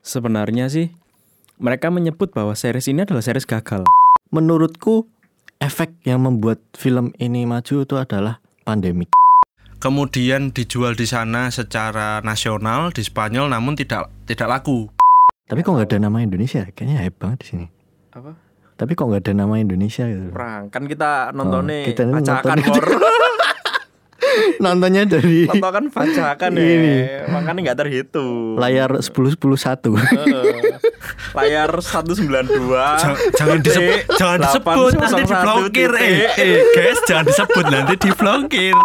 Sebenarnya sih mereka menyebut bahwa series ini adalah series gagal. Menurutku efek yang membuat film ini maju itu adalah pandemik. Kemudian dijual di sana secara nasional di Spanyol namun tidak tidak laku. Tapi kok nggak ada nama Indonesia? Kayaknya hype banget di sini. Apa? Tapi kok nggak ada nama Indonesia gitu. Perang. Kan kita nontonnya Oh, kita bacakan nontonnya- dari Nonton kan bacakan ya. Ini. Makanya nggak terhitung. layar 10 10 1. Heeh. Layar 192 Jangan, jangan disebut, jangan disebut nanti 801 diblokir eh, eh guys jangan disebut nanti diblokir.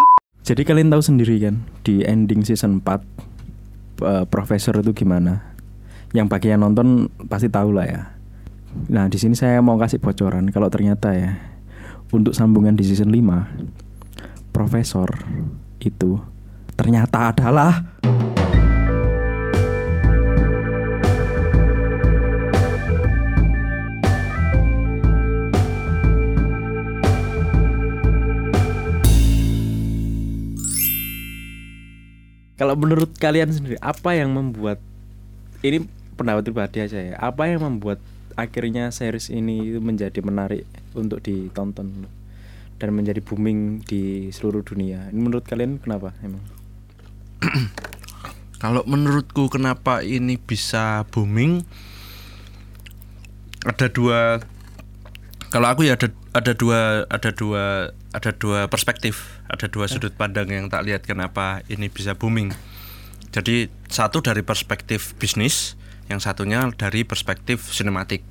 Jadi kalian tahu sendiri kan di ending season 4 eh, profesor itu gimana? Yang bagi yang nonton pasti tahu lah ya. Nah, di sini saya mau kasih bocoran kalau ternyata ya untuk sambungan di season 5 profesor itu ternyata adalah Kalau menurut kalian sendiri apa yang membuat ini pendapat pribadi aja ya. Apa yang membuat akhirnya series ini menjadi menarik untuk ditonton dan menjadi booming di seluruh dunia. Ini menurut kalian kenapa emang? Kalau menurutku kenapa ini bisa booming ada dua kalau aku ya ada ada dua ada dua ada dua perspektif, ada dua sudut pandang yang tak lihat kenapa ini bisa booming. Jadi satu dari perspektif bisnis, yang satunya dari perspektif sinematik.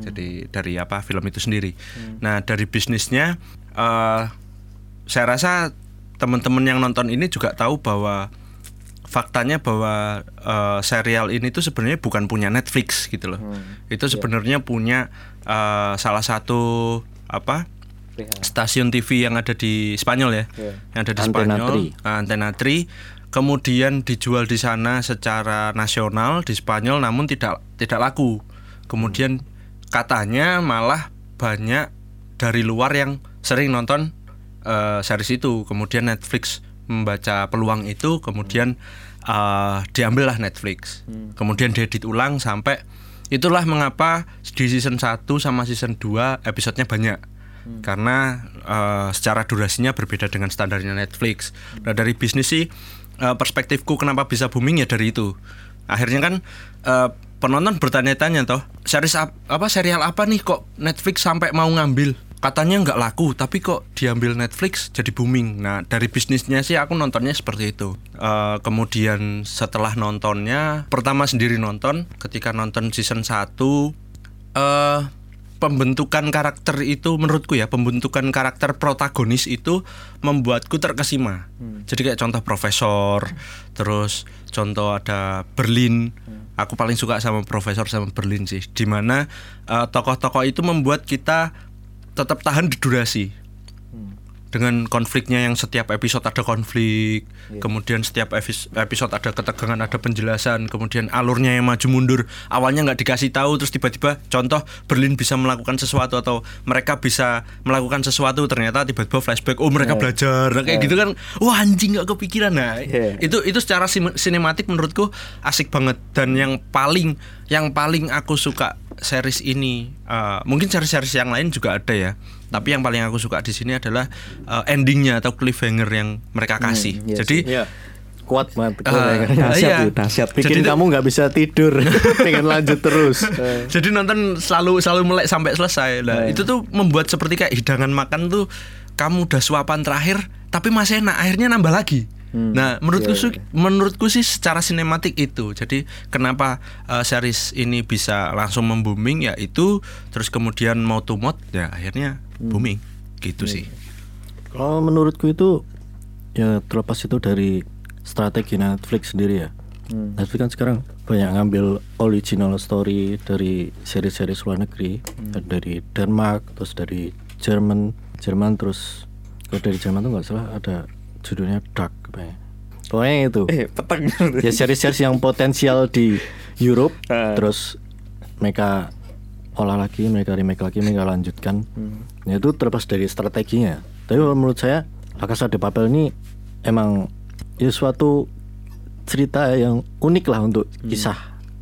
Jadi dari apa film itu sendiri. Nah dari bisnisnya, eh saya rasa teman-teman yang nonton ini juga tahu bahwa faktanya bahwa eh, serial ini tuh sebenarnya bukan punya Netflix gitu loh. Itu sebenarnya punya eh, salah satu apa stasiun TV yang ada di Spanyol ya, Iya. yang ada di Antena Spanyol, Tri. ah, Antena Tri. Kemudian dijual di sana secara nasional di Spanyol, namun tidak tidak laku. Kemudian katanya malah banyak dari luar yang sering nonton eh, series itu. Kemudian Netflix membaca peluang itu, kemudian eh, diambillah Netflix. Kemudian diedit ulang sampai itulah mengapa di season 1 sama season 2 episodenya banyak. Karena eh, secara durasinya berbeda dengan standarnya Netflix. Nah, dari bisnis sih eh, perspektifku kenapa bisa booming ya dari itu. Akhirnya kan eh, penonton bertanya-tanya toh, series ap- apa serial apa nih kok Netflix sampai mau ngambil? Katanya nggak laku, tapi kok diambil Netflix jadi booming. Nah, dari bisnisnya sih aku nontonnya seperti itu. Eh, kemudian setelah nontonnya, pertama sendiri nonton, ketika nonton season 1 eh pembentukan karakter itu menurutku ya pembentukan karakter protagonis itu membuatku terkesima. Jadi kayak contoh profesor terus contoh ada Berlin. Aku paling suka sama profesor sama Berlin sih. Di mana eh, tokoh-tokoh itu membuat kita tetap tahan di durasi dengan konfliknya yang setiap episode ada konflik, kemudian setiap episode ada ketegangan, ada penjelasan, kemudian alurnya yang maju mundur. Awalnya nggak dikasih tahu, terus tiba-tiba contoh Berlin bisa melakukan sesuatu atau mereka bisa melakukan sesuatu, ternyata tiba-tiba flashback, oh mereka belajar, Nah, kayak gitu kan, wah anjing nggak kepikiran. Nah Yeah. itu itu secara sinematik menurutku asik banget dan yang paling yang paling aku suka series ini eh, mungkin series-series yang lain juga ada ya tapi yang paling aku suka di sini adalah eh, endingnya atau cliffhanger yang mereka kasih iya jadi Iya. Kuat banget. Dahsyat, iya. tuh, dahsyat. Bikin Jadi kamu nggak bisa tidur, pengen lanjut terus. jadi nonton selalu selalu melek sampai selesai lah Iya. itu tuh membuat seperti kayak hidangan makan tuh kamu udah suapan terakhir tapi masih enak akhirnya nambah lagi Hmm, nah menurutku iya, su- menurutku sih secara sinematik itu jadi kenapa uh, series ini bisa langsung membooming ya itu terus kemudian mau to mod ya akhirnya Hmm. booming gitu Iya, sih Kalau menurutku itu ya terlepas itu dari strategi Netflix sendiri ya. Hmm. Netflix kan sekarang banyak ngambil original story dari seri-seri luar negeri, dari Denmark, terus dari Jerman, Jerman terus kalau dari Jerman tuh nggak salah ada judulnya Dark kayaknya. Pokoknya itu. Eh, peteng. ya seri-seri yang potensial di Europe Ah. terus mereka olah lagi mereka remake lagi mereka lanjutkan Hmm. Ya itu terlepas dari strateginya. Tapi kalau menurut saya La Casa de Papel ini emang ya suatu cerita yang unik lah untuk kisah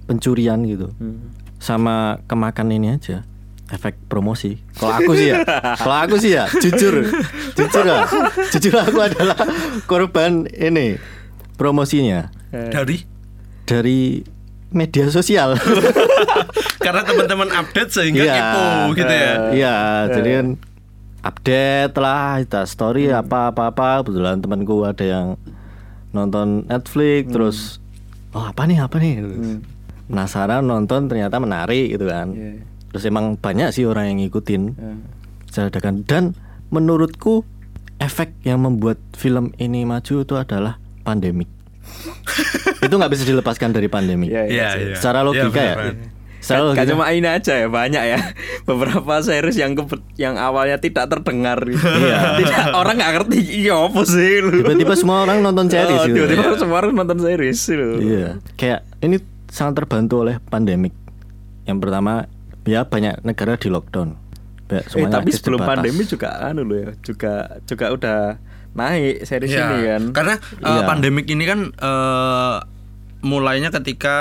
pencurian gitu. Hmm. sama kemakan ini aja efek promosi. Kalau aku sih ya kalau aku sih ya jujur jujur ya jujur aku adalah korban ini promosinya. Dari? Dari media sosial karena teman-teman update sehingga Iya. kepo gitu ya. Iya, jadi kan update lah, kita story apa apa apa. Kebetulan temanku ada yang nonton Netflix, terus oh apa nih apa nih, penasaran nonton ternyata menarik gitu kan. Iya. Terus emang banyak sih orang yang ngikutin Ya. secara dadakan. dan menurutku efek yang membuat film ini maju itu adalah pandemik. itu nggak bisa dilepaskan dari pandemi. Iya, Iya, sih. iya. Secara logika ya. Benar-benar. Secara Gak logika. cuma ini aja ya banyak ya beberapa series yang kebe- yang awalnya tidak terdengar gitu. Iya. tidak orang nggak ngerti iya apa sih lu Tiba-tiba semua orang nonton series Oh, gitu. tiba-tiba Iya. semua orang nonton series lu Iya, kayak ini sangat terbantu oleh pandemik. Yang pertama, ya banyak negara di lockdown. Banyak- eh, tapi sebelum terbatas. pandemi juga anu loh ya juga juga udah naik series Iya, ini kan Karena eh, Iya. pandemik ini kan eh, mulainya ketika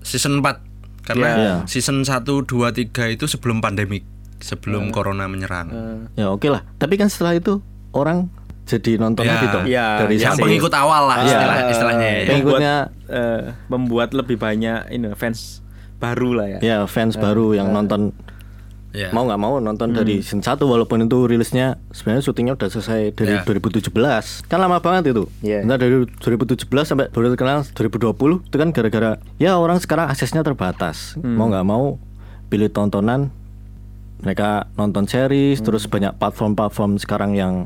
season 4 karena Iya. season 1 2 3 itu sebelum pandemik, sebelum corona menyerang. Eh, Ya oke lah. Tapi kan setelah itu orang jadi nonton Ya, lagi dong. iya, dari yang pengikut awal lah Iya. istilah, istilahnya ya. Pengikut- membuat, eh, membuat lebih banyak ini fans baru lah ya Ya fans baru yang nonton Iya. mau nggak mau nonton dari season 1 walaupun itu rilisnya sebenarnya syutingnya udah selesai dari Iya. 2017 kan lama banget itu. Iya. Nah, dari 2017 sampai baru terkenal 2020 itu kan gara-gara ya orang sekarang aksesnya terbatas. Mau nggak mau pilih tontonan mereka nonton series terus banyak platform-platform sekarang yang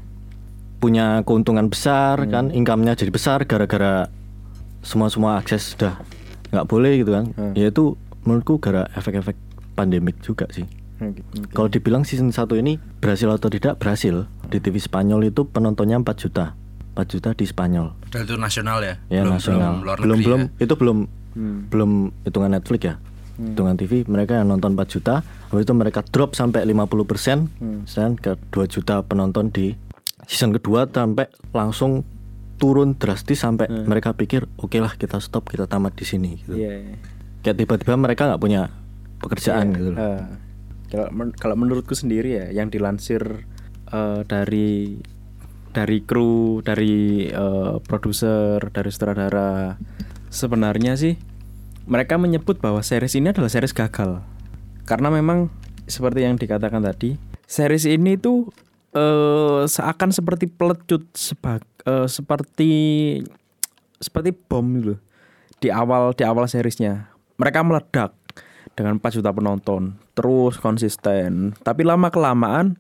punya keuntungan besar kan income-nya jadi besar gara-gara semua semua akses sudah nggak boleh gitu kan. Ya itu menurutku gara efek-efek pandemik juga sih Oke. kalau dibilang season 1 ini berhasil atau tidak berhasil di TV Spanyol itu penontonnya 4 juta 4 juta di Spanyol Dan itu nasional ya. ya belum, nasional Belum, luar belum negeri belum ya. itu belum Hmm. belum hitungan Netflix ya hitungan TV mereka yang nonton 4 juta habis itu mereka drop sampai 50% persen dan ke 2 juta penonton di season kedua sampai langsung turun drastis sampai mereka pikir oke lah kita stop kita tamat di sini gitu. Iya. kayak tiba-tiba mereka nggak punya pekerjaan gitu loh. Eh, kalau men- kalau menurutku sendiri ya yang dilansir eh, dari dari kru, dari eh, produser, dari sutradara sebenarnya sih mereka menyebut bahwa series ini adalah series gagal. Karena memang seperti yang dikatakan tadi series ini tuh eh, seakan seperti pelecut sebag, eh, seperti seperti bom gitu di awal di awal seriesnya. Mereka meledak dengan 4 juta penonton. Terus konsisten. Tapi lama kelamaan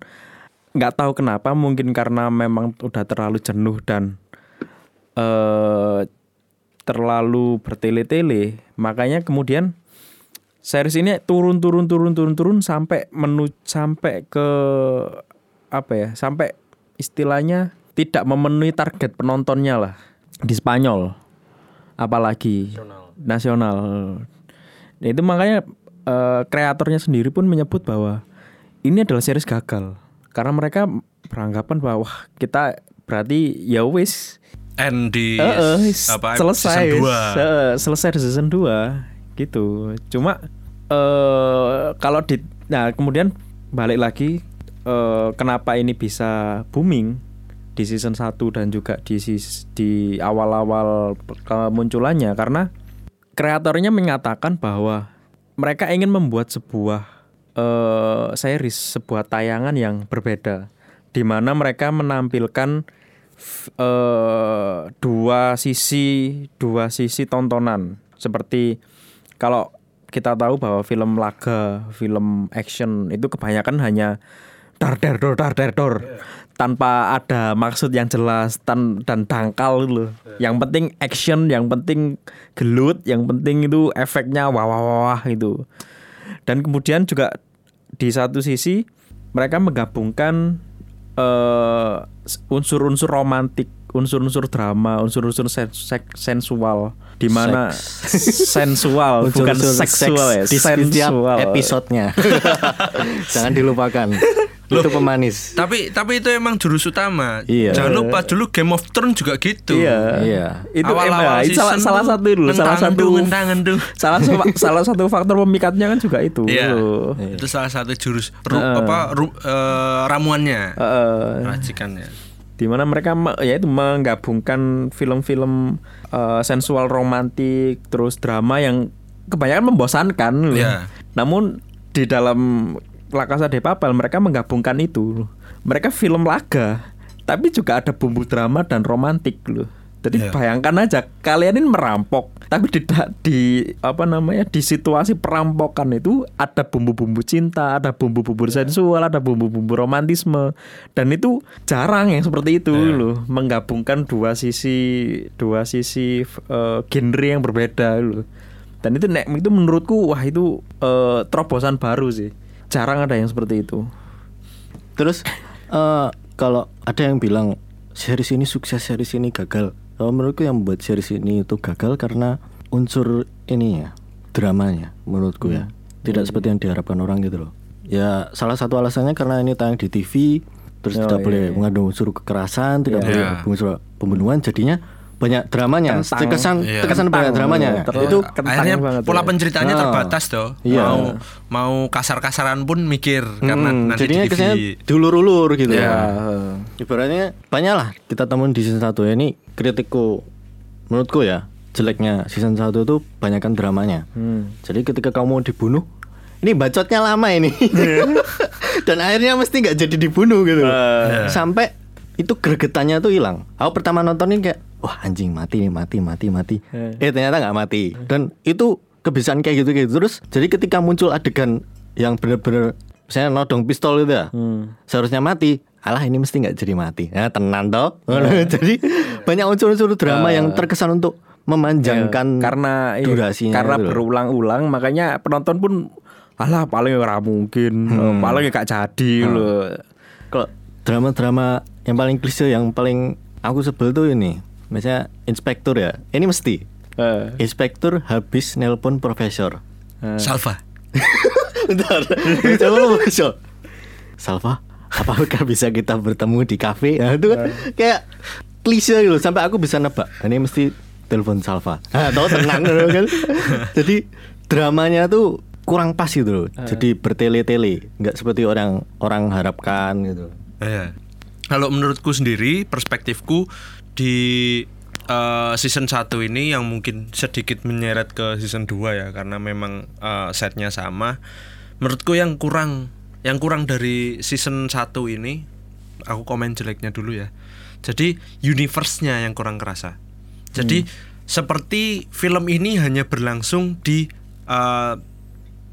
nggak tahu kenapa mungkin karena memang udah terlalu jenuh dan eh terlalu bertele-tele. Makanya kemudian series ini turun turun turun turun turun sampai menu sampai ke apa ya sampai istilahnya tidak memenuhi target penontonnya lah. Di Spanyol apalagi. Nasional, Nah, itu makanya eh, kreatornya sendiri pun menyebut bahwa ini adalah series gagal. Karena mereka beranggapan bahwa wah, kita berarti ya wis. End di Eh, eh, apa selesai season 2. se- selesai di season 2 gitu. Cuma eh kalau di nah kemudian balik lagi eh kenapa ini bisa booming di season 1 dan juga di di awal-awal kemunculannya? Karena kreatornya mengatakan bahwa mereka ingin membuat sebuah eh series sebuah tayangan yang berbeda di mana mereka menampilkan eh, dua sisi dua sisi tontonan. Seperti kalau kita tahu bahwa film laga film action itu kebanyakan hanya dar dar dor dar dar dor tanpa ada maksud yang jelas tan dan dangkal gitu loh. Yang penting action, yang penting gelut, yang penting itu efeknya wah wah wah, wah gitu. Dan kemudian juga di satu sisi mereka menggabungkan eh, unsur-unsur romantik, unsur-unsur drama, unsur-unsur sen- sek- sensual di mana sensual bukan seksual ya, seks di setiap sensual. episodenya jangan dilupakan itu pemanis. Tapi tapi itu emang jurus utama. Iya. Jangan lupa dulu Game of Thrones juga gitu. Iya. Iya. Itu Awal-awal emang itu salah, season salah satu dulu, salah satu ngentang-ngendung, ngentang-ngendung. salah satu salah satu faktor pemikatnya kan juga itu. Iya. loh. Itu salah satu jurus ru- Heeh. apa ru- eh, ramuannya. Heeh. Racikannya. di mana mereka me- ya itu menggabungkan film-film eh, sensual romantik terus drama yang kebanyakan membosankan loh. Iya. Namun di dalam La Casa de Papel mereka menggabungkan itu. Mereka film laga tapi juga ada bumbu drama dan romantik loh. Jadi Iya. bayangkan aja kalian ini merampok tapi di, di apa namanya di situasi perampokan itu ada bumbu-bumbu cinta, ada bumbu-bumbu sensual, ada bumbu-bumbu romantisme dan itu jarang yang seperti itu Iya. loh menggabungkan dua sisi dua sisi eh, genre yang berbeda loh. Dan itu nek itu menurutku wah itu eh, terobosan baru sih. Jarang ada yang seperti itu. Terus eh, kalau ada yang bilang series ini sukses, series ini gagal. Kalau menurutku yang membuat series ini itu gagal karena unsur ini ya, dramanya menurutku ya. Tidak seperti yang diharapkan orang gitu loh. Ya salah satu alasannya karena ini tayang di TV terus Oh, tidak iya, boleh iya. mengandung unsur kekerasan, tidak Iya. boleh Iya. unsur pembunuhan jadinya banyak dramanya. Kentang. Terkesan Iya. terkesan banyak dramanya. terlalu Itu kentang akhirnya banget pola ya. penceritanya Ah. terbatas toh. Iya. Mau mau kasar-kasaran pun mikir karena Hmm, nanti jadinya di TV. kesannya diulur-ulur gitu Iya. ya. Ibaratnya banyak lah kita temuin di season 1 ya ini kritikku menurutku ya jeleknya season 1 itu banyakkan dramanya. Hmm. Jadi ketika kamu mau dibunuh ini bacotnya lama ini dan akhirnya mesti nggak jadi dibunuh gitu Iya. sampai itu gregetannya tuh hilang aku pertama nonton ini kayak wah anjing mati nih mati mati mati. Hmm. eh ternyata nggak mati. Dan itu kebiasaan kayak gitu gitu. Terus jadi ketika muncul adegan yang bener-bener misalnya nodong pistol itu ya Hmm. seharusnya mati. Alah ini mesti nggak jadi mati. Ya tenan toh. Hmm. jadi banyak unsur-unsur drama yang terkesan untuk memanjangkan karena iya, durasinya karena gitu berulang-ulang makanya penonton pun alah paling ora mungkin. Hmm. paling gak jadi loh. Kalau drama-drama yang paling klise yang paling aku sebel tuh ini, misalnya inspektur ya. Ini mesti Eh, inspektur habis nelpon profesor. eh. Salva. Bentar, coba lu profesor. Salva, apakah bisa kita bertemu di kafe? Nah, itu kan kayak klise gitu sampai aku bisa nebak. Ini mesti telepon Salva. Nah, tahu tenang gitu kan. Jadi dramanya tuh kurang pas gitu loh. Jadi bertele-tele, nggak seperti orang orang harapkan gitu. Iya. Kalau menurutku sendiri, perspektifku di eh, season 1 ini yang mungkin sedikit menyeret ke season 2 ya karena memang eh, setnya sama. Menurutku yang kurang yang kurang dari season 1 ini aku komen jeleknya dulu ya. Jadi universe-nya yang kurang kerasa. Jadi seperti film ini hanya berlangsung di eh,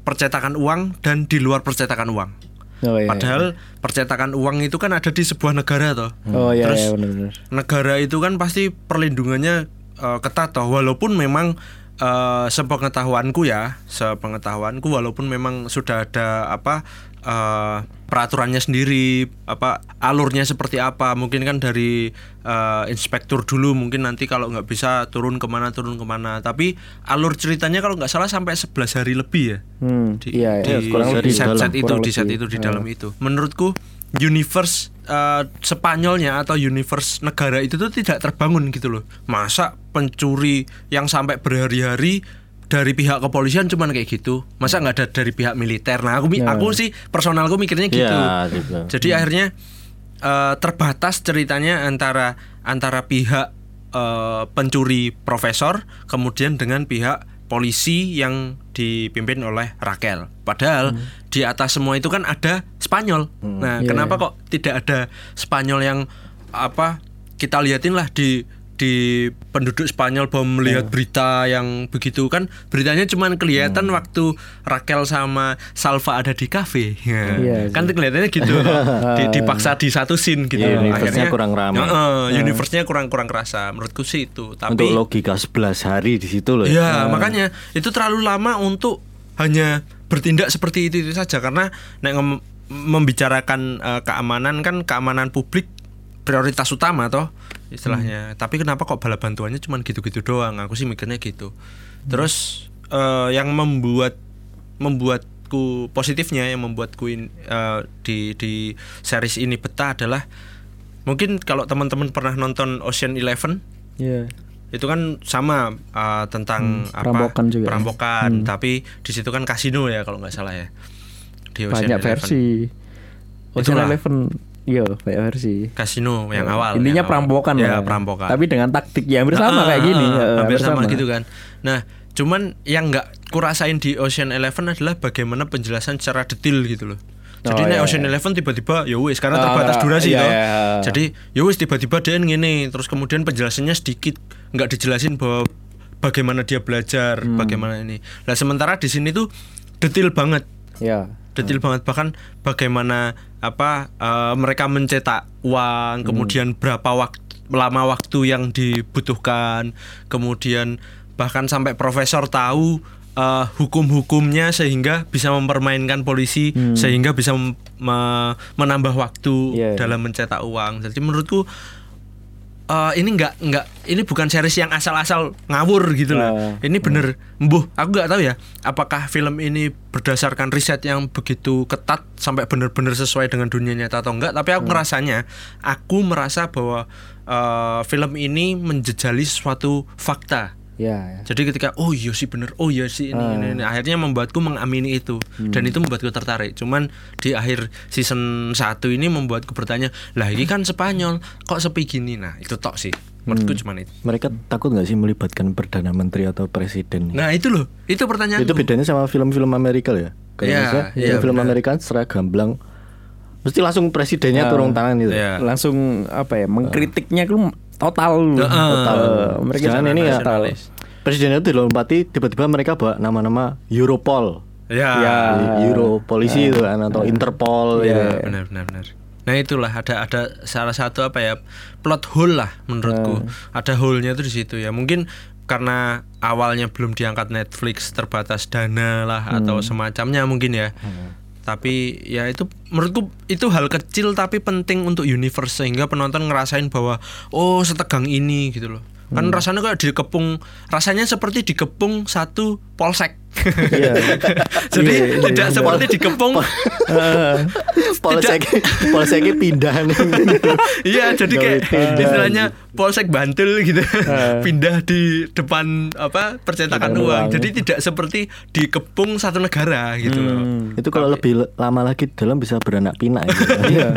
percetakan uang dan di luar percetakan uang. Oh, iya, Padahal percetakan uang itu kan ada di sebuah negara toh. iya. oh iya Terus iya benar-benar negara itu kan pasti perlindungannya eh, ketat toh walaupun memang eh, sepengetahuanku ya, sepengetahuanku walaupun memang sudah ada apa eh, peraturannya sendiri, apa alurnya seperti apa, mungkin kan dari eh, inspektur dulu mungkin nanti kalau nggak bisa turun ke mana turun ke mana, tapi alur ceritanya kalau nggak salah sampai 11 hari lebih ya. Hmm, di, iya iya di, di set, dalam, set itu di set itu di dalam itu. Menurutku universe eh, Spanyolnya atau universe negara itu tuh tidak terbangun gitu loh. Masa pencuri yang sampai berhari-hari dari pihak kepolisian cuman kayak gitu masa nggak ada dari pihak militer nah aku Ya. aku sih personalku mikirnya gitu Iya, gitu. jadi akhirnya eh, terbatas ceritanya antara antara pihak eh, pencuri profesor kemudian dengan pihak polisi yang dipimpin oleh Raquel. Padahal di atas semua itu kan ada Spanyol. Nah, Iya, kenapa iya. kok tidak ada Spanyol yang apa kita liatin lah di di penduduk Spanyol bahwa melihat berita yang begitu kan beritanya cuman kelihatan waktu Raquel sama Salva ada di kafe Ya. Iya kan sih. kelihatannya gitu di, dipaksa di satu scene gitu Iya, universe-nya kurang rame. Heeh, universe-nya kurang kurang kerasa menurutku sih itu tapi Untuk logika 11 hari di situ loh. ya makanya itu terlalu lama untuk hanya bertindak seperti itu, itu saja karena nek membicarakan eh, keamanan kan keamanan publik prioritas utama toh istilahnya tapi kenapa kok bala bantuannya cuma gitu-gitu doang aku sih mikirnya gitu terus eh, yang membuat membuat membuatku positifnya yang membuatku in- eh, di di series ini betah adalah mungkin kalau teman-teman pernah nonton Ocean Eleven Iya. itu kan sama uh, tentang Hmm, apa perampokan juga ya? perampokan, tapi di situ kan kasino ya kalau nggak salah ya di Ocean Banyak Eleven. versi. Ocean Itulah. Eleven, iya banyak versi. kasino yang Ya, awal Intinya yang awal. perampokan ya perampokan Tapi dengan taktik yang hampir sama Ah, kayak gini. ah, ya, hampir sama gitu kan nah cuman yang nggak kurasain di Ocean Eleven adalah bagaimana penjelasan secara detail gitu loh jadi Oh, iya, Ocean iya. Eleven tiba-tiba ya wis karena Ah, terbatas durasi iya, toh. iya. Jadi ya wis tiba-tiba dia ngene terus kemudian penjelasannya sedikit nggak dijelasin bahwa bagaimana dia belajar, Hmm. bagaimana ini. Nah, sementara di sini tuh detail banget. Ya. Detail banget bahkan bagaimana apa eh, mereka mencetak uang, Hmm. kemudian berapa waktu lama waktu yang dibutuhkan, kemudian bahkan sampai profesor tahu eh, hukum-hukumnya sehingga bisa mempermainkan polisi Hmm. sehingga bisa me- menambah waktu Iya, iya. dalam mencetak uang. Jadi menurutku eh, ini nggak nggak ini bukan series yang asal-asal ngawur gitu loh. Ah, ini bener mbuh aku nggak tahu ya apakah film ini berdasarkan riset yang begitu ketat sampai bener-bener sesuai dengan dunia nyata atau enggak. Tapi aku ngerasanya aku merasa bahwa eh, film ini menjejali suatu fakta. Ya, ya. Jadi ketika oh iya sih bener, oh iya sih ini, Ah. ini, ini. akhirnya membuatku mengamini itu dan itu membuatku tertarik. Cuman di akhir season 1 ini membuatku bertanya, lah ini kan Spanyol, kok sepi gini? Nah itu tok sih, menurutku cuman itu. Mereka takut nggak sih melibatkan perdana menteri atau presiden? Nah itu loh, itu pertanyaan. itu bedanya sama film-film Amerika ya. Kalau Iya, misalnya iya, film. Amerika secara gamblang mesti langsung presidennya turun tangan gitu. Iya. Langsung apa ya? Mengkritiknya itu total. Heeh. Total. Eh, mereka Sedangkan ini ya nasionalis. presidennya itu dilompati tiba-tiba mereka bawa nama-nama Europol, Ya, Ya. Euro polisi itu kan atau Interpol Iya. ya. benar benar benar. Nah itulah ada ada salah satu apa ya plot hole lah menurutku. Ada hole-nya itu di situ ya. Mungkin karena awalnya belum diangkat Netflix terbatas dana lah atau semacamnya mungkin ya. Tapi ya itu menurutku itu hal kecil tapi penting untuk universe sehingga penonton ngerasain bahwa oh setegang ini gitu loh. Kan rasanya kayak dikepung rasanya seperti dikepung satu polsek. Iya. Jadi Iya, iya, tidak iya. seperti dikepung Polsek Polseknya pindah nih. Iya, jadi kayak pindah. istilahnya Polsek Bantul gitu. Pindah di depan apa percetakan uang. uang. Jadi tidak seperti dikepung satu negara gitu loh. Hmm. itu kalau lebih lama lagi dalam bisa beranak pinak. gitu. Iya.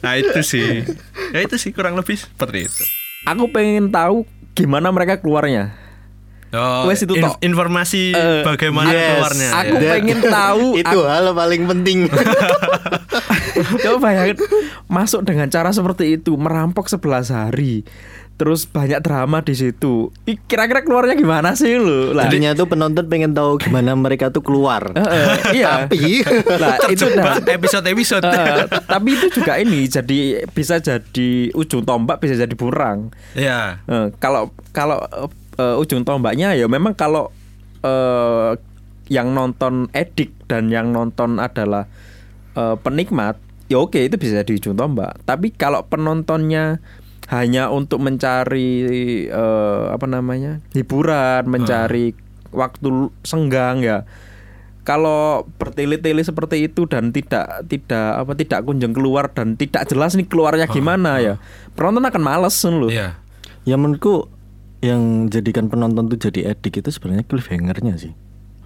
Nah, itu sih. Ya itu sih kurang lebih seperti itu. Aku pengen tahu gimana mereka keluarnya. Oh, Wes itu in- tok. informasi Eh, bagaimana yes. keluarnya. Aku ya. pengen tahu itu hal paling penting. Coba bayangin masuk dengan cara seperti itu, merampok 11 hari. Terus banyak drama di situ. Kira-kira keluarnya gimana sih lu? Lah, Jadinya tuh penonton pengen tahu gimana mereka tuh keluar. eh, iya. Tapi Lah, itu. Terjebak episode-episode. Eh, tapi itu juga ini jadi bisa jadi ujung tombak bisa jadi burang. ya. Eh, kalau kalau eh, ujung tombaknya ya memang kalau eh, yang nonton edik dan yang nonton adalah eh, penikmat, ya oke itu bisa jadi ujung tombak. Tapi kalau penontonnya hanya untuk mencari eh, apa namanya hiburan, mencari waktu senggang ya. Kalau bertele-tele seperti itu dan tidak tidak apa tidak kunjung keluar dan tidak jelas nih keluarnya gimana ya, penonton akan males loh. Iya. ya menurutku yang jadikan penonton tuh jadi edik itu sebenarnya cliffhanger-nya sih.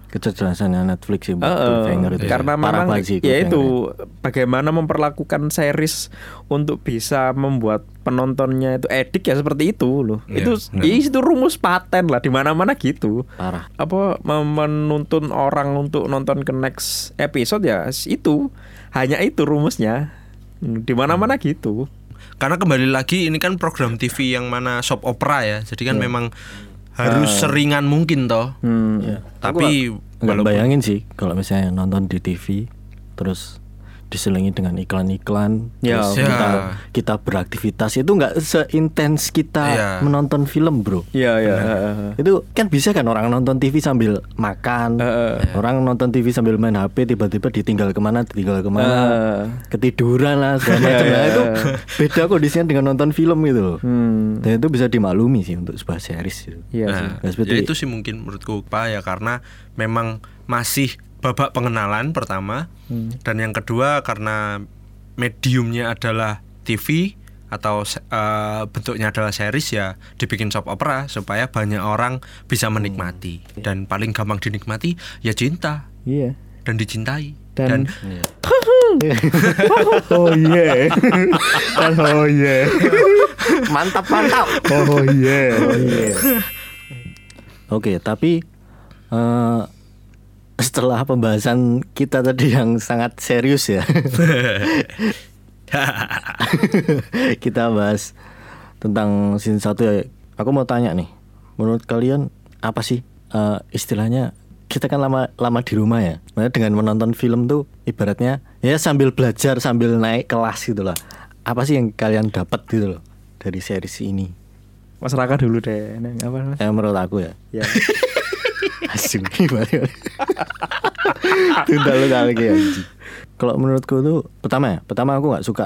Kecerdasannya Netflix sih eh, cliffhanger itu. karena Parah memang ya itu bagaimana memperlakukan series untuk bisa membuat penontonnya itu edik ya seperti itu loh. Iya, itu ya, itu rumus paten lah di mana-mana gitu. Parah. Apa menuntun orang untuk nonton ke next episode ya itu hanya itu rumusnya. Di mana-mana Hmm. gitu. Karena kembali lagi ini kan program TV yang mana soap opera ya. Jadi Iya. kan memang harus seringan mungkin toh. Hmm. Tapi Nggak walaupun bayangin sih kalau misalnya nonton di TV terus diselingi dengan iklan-iklan Ya, terus ya. kita kita beraktivitas itu nggak seintens kita Ya. menonton film bro Iya ya. heeh. itu kan bisa kan orang nonton TV sambil makan Heeh. orang nonton TV sambil main HP tiba-tiba ditinggal ke mana ditinggal ke mana Heeh. ketiduran lah segala Iya, macam Nah, itu beda kondisinya dengan nonton film gitu loh Hmm. dan itu bisa dimaklumi sih untuk sebuah series gitu. Iya sih. Nah, Ya, seperti- ya itu sih mungkin menurutku Pak ya karena memang masih babak pengenalan pertama dan yang kedua karena mediumnya adalah TV atau eh, bentuknya adalah series ya dibikin soap opera supaya banyak orang bisa menikmati dan paling gampang dinikmati ya cinta Iya. dan dicintai Dan- Iya. Oh iya. oh iya. mantap mantap Oh iya. Oke, tapi eh, setelah pembahasan kita tadi yang sangat serius ya, kita bahas tentang scene satu ya. Aku mau tanya nih, menurut kalian apa sih eh, istilahnya? Kita kan lama lama di rumah ya. Makanya dengan menonton film tuh ibaratnya ya sambil belajar sambil naik kelas gitu lah. Apa sih yang kalian dapat gitu loh dari series ini? Mas Raka dulu deh. Apa Mas? Yang menurut aku ya. Ya. Asyik gimana Tunda lu kali kayak anjing. Kalau menurutku tuh pertama ya, pertama aku nggak suka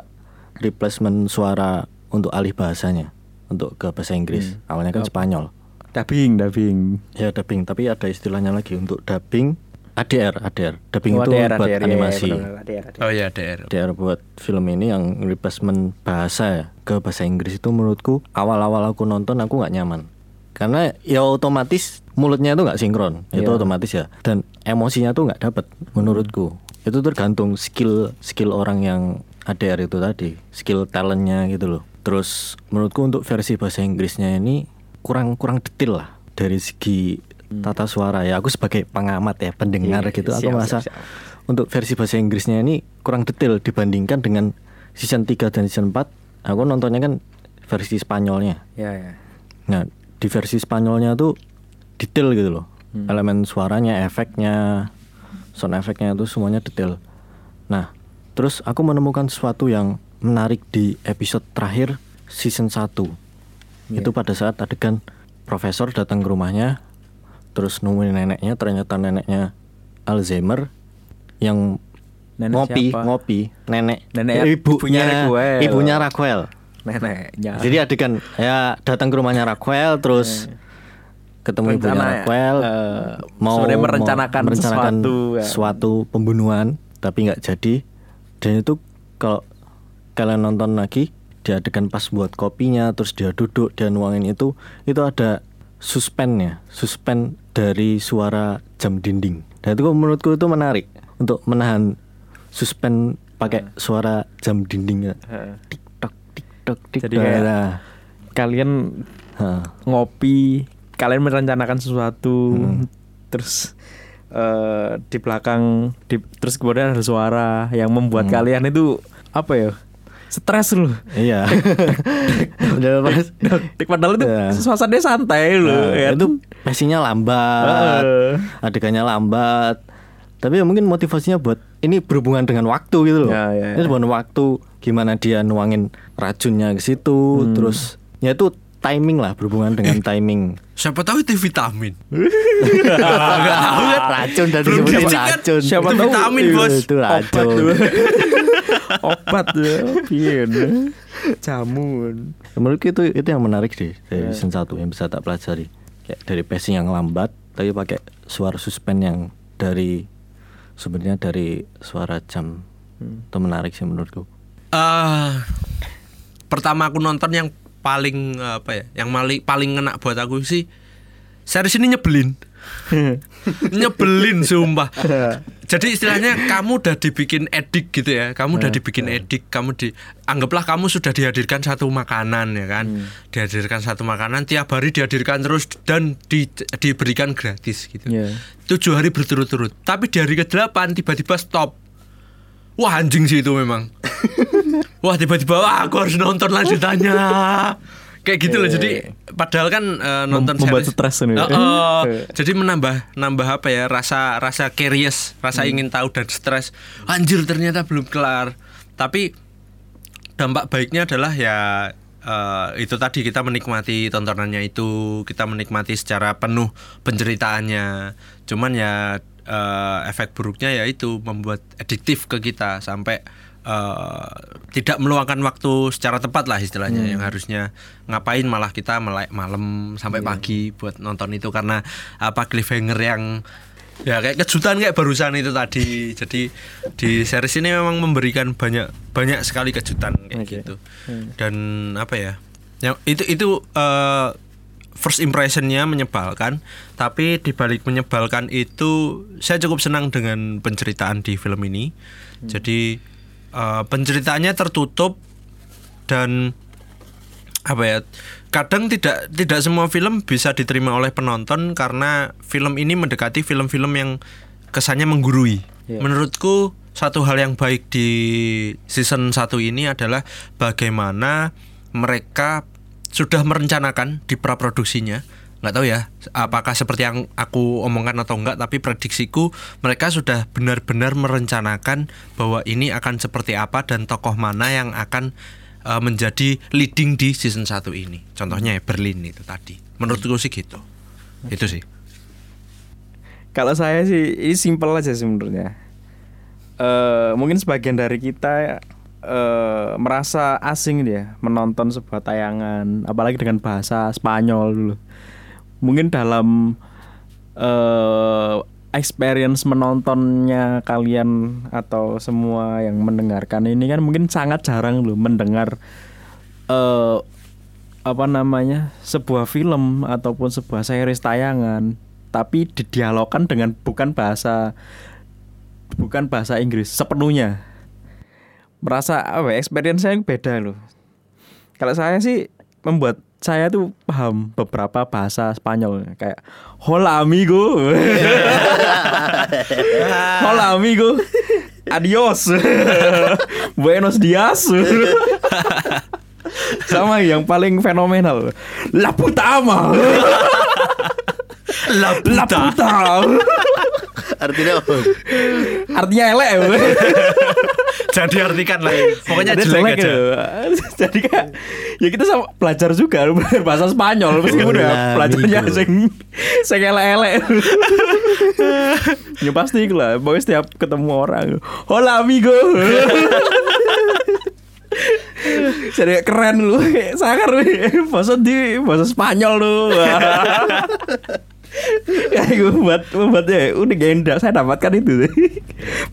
replacement suara untuk alih bahasanya untuk ke bahasa Inggris. Awalnya kan Spanyol. Dubbing, dubbing. Ya dubbing, tapi ada istilahnya lagi untuk dubbing ADR, ADR. Dubbing Oh, itu ADR, buat ADR, iya, animasi. benar, ADR, ADR. oh ya DR ADR buat film ini yang replacement bahasa ya ke bahasa Inggris itu menurutku awal-awal aku nonton aku nggak nyaman karena ya otomatis mulutnya itu nggak sinkron itu Iya. otomatis ya dan emosinya tuh nggak dapet menurutku itu tergantung skill skill orang yang ADR itu tadi skill talentnya gitu loh terus menurutku untuk versi bahasa Inggrisnya ini kurang kurang detail lah dari segi tata suara ya aku sebagai pengamat ya pendengar Hmm. Iya, gitu aku siap, merasa siap, siap. untuk versi bahasa Inggrisnya ini kurang detail dibandingkan dengan season 3 dan season 4 aku nontonnya kan versi Spanyolnya Ya, ya. nah di versi Spanyolnya tuh detail gitu loh Hmm. elemen suaranya efeknya sound efeknya itu semuanya detail nah terus aku menemukan sesuatu yang menarik di episode terakhir season 1 Iya. itu pada saat adegan profesor datang ke rumahnya terus nemuin neneknya ternyata neneknya Alzheimer yang Nenek ngopi siapa? ngopi nenek, Nenek ibunya ibunya Raquel. ibunya Raquel Neneknya. jadi adegan ya datang ke rumahnya Raquel terus ketemu ibunya Rencana, Raquel eh, mau mau merencanakan sesuatu, ya. suatu pembunuhan tapi nggak jadi dan itu kalau kalian nonton lagi di adegan pas buat kopinya terus dia duduk dia nuangin itu itu ada suspennya suspen dari suara jam dinding dan itu menurutku itu menarik untuk menahan suspen pakai suara jam dinding ya. Heeh. tik tik Jadi kayak- Nah, Kalian Heeh. ngopi, kalian merencanakan sesuatu, Hmm. terus eh, di belakang, di, terus kemudian ada suara yang membuat Hmm. kalian itu apa ya? Stres loh. Iya. Udah pas. Padahal itu suasananya santai loh. Nah, ya. itu pastinya lambat. Heeh. Adegannya lambat. Tapi ya mungkin motivasinya buat ini berhubungan dengan waktu gitu loh. Ya, ya, Ini ya. berhubungan waktu gimana dia nuangin racunnya ke situ, Hmm. terus ya itu timing lah berhubungan dengan timing. siapa tahu itu vitamin racun dan disebutin racun. Siapa Itu tahu vitamin, bos. Itu Obat racun. Obat tuh. Piye. Jamun. Menurutku itu itu yang menarik deh dari Ya. season 1 yang bisa tak pelajari. Kayak dari pacing yang lambat tapi pakai suara suspen yang dari sebenarnya dari suara jam. Hmm. Itu menarik sih menurutku. Eh, pertama aku nonton yang paling eh, apa ya yang paling paling ngena buat aku sih series ini nyebelin. Nyebelin sumpah. Jadi istilahnya kamu udah dibikin edik gitu ya kamu udah dibikin edik kamu di anggaplah kamu sudah dihadirkan satu makanan ya kan. Dihadirkan satu makanan tiap hari dihadirkan terus dan di- diberikan gratis gitu. Iya. tujuh hari berturut-turut. Tapi di hari ke-8 tiba-tiba stop. Wah anjing sih itu memang wah tiba-tiba wah aku harus nonton lanjutannya. Kayak gitu loh. Jadi padahal kan eh, nonton Mem- membuat stres ini. Eh, eh, jadi menambah nambah apa ya rasa rasa curious rasa Hmm. ingin tahu dan stres. Anjir ternyata belum kelar. Tapi dampak baiknya adalah ya eh, itu tadi kita menikmati tontonannya itu kita menikmati secara penuh penceritaannya. Cuman ya eh, efek buruknya ya itu membuat adiktif ke kita sampai eh, tidak meluangkan waktu secara tepat lah istilahnya yang harusnya ngapain malah kita melek malam sampai pagi buat nonton itu karena apa cliffhanger yang Ya kayak kejutan kayak barusan itu tadi. Jadi di series ini memang memberikan banyak banyak sekali kejutan kayak Oke. gitu. Dan apa ya? Yang itu itu eh, first impressionnya menyebalkan, tapi dibalik menyebalkan itu saya cukup senang dengan penceritaan di film ini. Jadi eh, penceritaannya tertutup dan apa ya kadang tidak tidak semua film bisa diterima oleh penonton karena film ini mendekati film-film yang kesannya menggurui Iya. menurutku satu hal yang baik di season 1 ini adalah bagaimana mereka sudah merencanakan di praproduksinya nggak tahu ya apakah seperti yang aku omongkan atau enggak tapi prediksiku mereka sudah benar-benar merencanakan bahwa ini akan seperti apa dan tokoh mana yang akan uh, menjadi leading di season 1 ini. Contohnya ya Berlin itu tadi. Menurutku sih gitu. Itu sih. Kalau saya sih ini simpel aja sebenarnya. Eh mungkin sebagian dari kita eh merasa asing dia menonton sebuah tayangan, apalagi dengan bahasa Spanyol dulu. Mungkin dalam eh experience menontonnya kalian atau semua yang mendengarkan ini kan mungkin sangat jarang loh mendengar eh apa namanya sebuah film ataupun sebuah series tayangan. Tapi didialogkan dengan bukan bahasa bukan bahasa Inggris sepenuhnya. Merasa apa ya, experience saya beda loh. Kalau saya sih membuat saya tuh paham beberapa bahasa Spanyol kayak hola amigo. Hola amigo. Adios. Buenos dias. Sama yang paling fenomenal la puta ama. La la puta. Artinya apa? artinya elek ya. Jangan diartikan lah. Pokoknya Ada jelek aja. ya. Jadi kan ya kita sama belajar juga belajar bahasa Spanyol meskipun belajarnya amigo. sing sing elek-elek. ya pasti lah, pokoknya setiap ketemu orang, "Hola amigo." Jadi keren lu, sangar lu. Bahasa di bahasa Spanyol lu. Ya itu buat buat ya udah genda saya dapatkan itu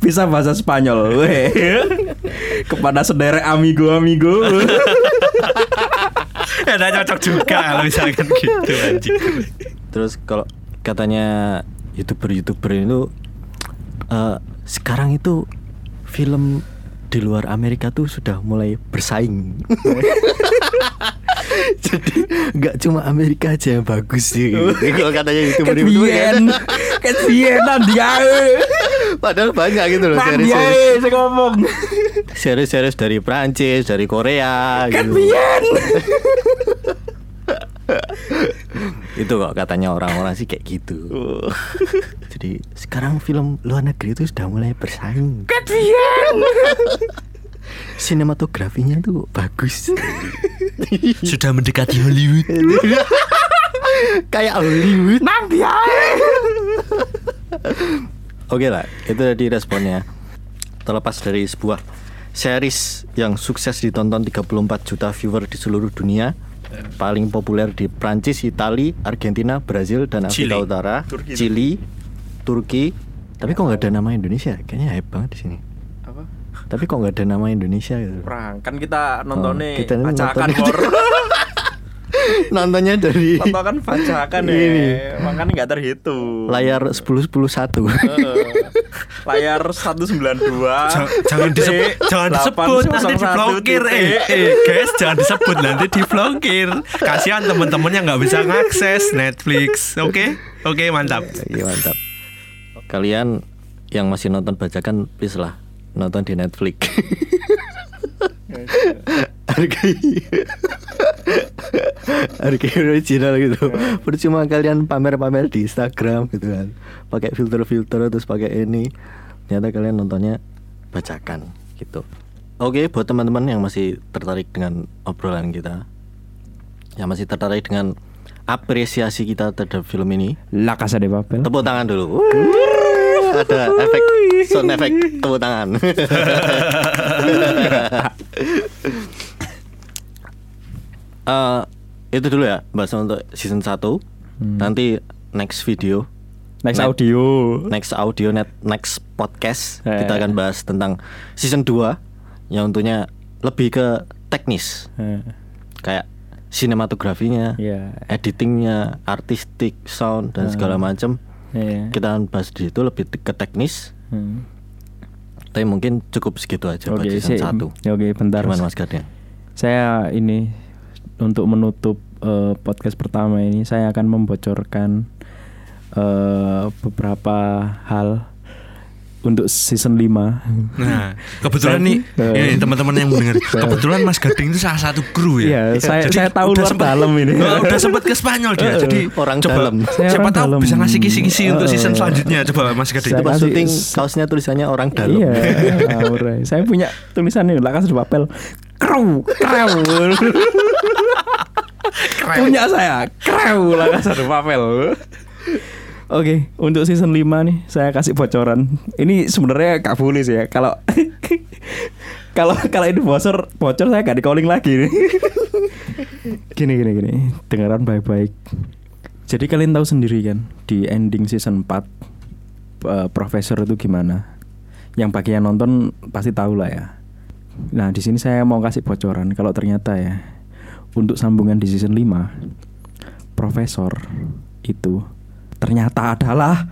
bisa bahasa Spanyol weh. kepada sederek amigo amigo Ya udah cocok juga kalau misalkan gitu anjing. Terus kalau katanya youtuber-youtuber itu eh, sekarang itu film di luar Amerika tuh sudah mulai bersaing. Jadi nggak cuma Amerika aja yang bagus sih. kalau katanya itu Bien Ket Bien dia Padahal banyak gitu loh series-series saya ngomong series-series dari Prancis, dari Korea Ket gitu. Itu kok katanya orang-orang sih kayak gitu. Jadi sekarang film luar negeri itu sudah mulai bersaing. Sinematografinya tuh bagus. Sudah mendekati Hollywood. Kayak Hollywood. Nang dia Oke lah, itu tadi responnya. Terlepas dari sebuah series yang sukses ditonton 34 juta viewer di seluruh dunia, paling populer di Prancis, Itali, Argentina, Brazil, dan Afrika Chili. Utara, Turki. Chili, Turki. Tapi kok nggak ada nama Indonesia? Kayaknya hype banget di sini. Apa? Tapi kok nggak ada nama Indonesia gitu? Perang Kan kita nontonnya Oh, kita ini Bacakan nontonnya- dari Nonton kan ya Ini. Makanya nggak terhitung layar 10 10 1. Heeh. layar 192 Jangan, jangan disebut, jangan disebut nanti diblokir. Eh, eh, guys, jangan disebut nanti diblokir. Kasihan teman-teman yang nggak bisa ngakses Netflix. Oke, oke mantap. Iya mantap. Kalian yang masih nonton bacakan please lah nonton di Netflix. harga harga original gitu. Percuma kalian pamer-pamer di Instagram gitu kan. Pakai filter-filter terus pakai ini. Ternyata kalian nontonnya bacakan gitu. Oke, buat teman-teman yang masih tertarik dengan obrolan kita, yang masih tertarik dengan apresiasi kita terhadap film ini, La Casa de Papel Tepuk tangan dulu. Ada efek sound efek tepuk tangan. Eh, itu dulu ya bahas untuk season 1. Nanti next video Next net- audio. next audio net next podcast Eh. kita akan bahas tentang season 2 yang tentunya lebih ke teknis Eh, kayak sinematografinya, Iya. editingnya, artistik, sound dan segala macam. Iya. Kita akan bahas di situ lebih ke teknis. Hmm. Tapi mungkin cukup segitu aja buat Oke, season sih. 1. Ya, Oke, bentar. Gimana Mas Gading? Saya ini untuk menutup eh, podcast pertama ini saya akan membocorkan eh, beberapa hal untuk season 5. Nah, kebetulan nih ini teman-teman yang mendengar, kebetulan Mas Gading itu salah satu kru ya. Iya, saya- Jadi saya tahu udah luar sempet- dalam ini. Oh, udah sempat ke Spanyol dia. Eh, Jadi orang coba, dalam. Saya Siapa orang tahu dalam. bisa ngasih kisi-kisi untuk Eh, season selanjutnya. Coba Mas Gading. Saya Itu syuting kaosnya tulisannya orang dalam. Iya, saya punya tulisan ini lah kasih di papel. Kru, kru. punya saya, kru lah kasih di papel. Oke, untuk season 5 nih saya kasih bocoran. Ini sebenarnya gak boleh sih ya. Kalau kalau kalau ini bocor, bocor saya gak di calling lagi nih. gini gini gini, dengaran baik-baik. Jadi kalian tahu sendiri kan di ending season 4 eh, profesor itu gimana? Yang bagi yang nonton pasti tahu lah ya. Nah, di sini saya mau kasih bocoran kalau ternyata ya untuk sambungan di season 5 profesor itu ternyata adalah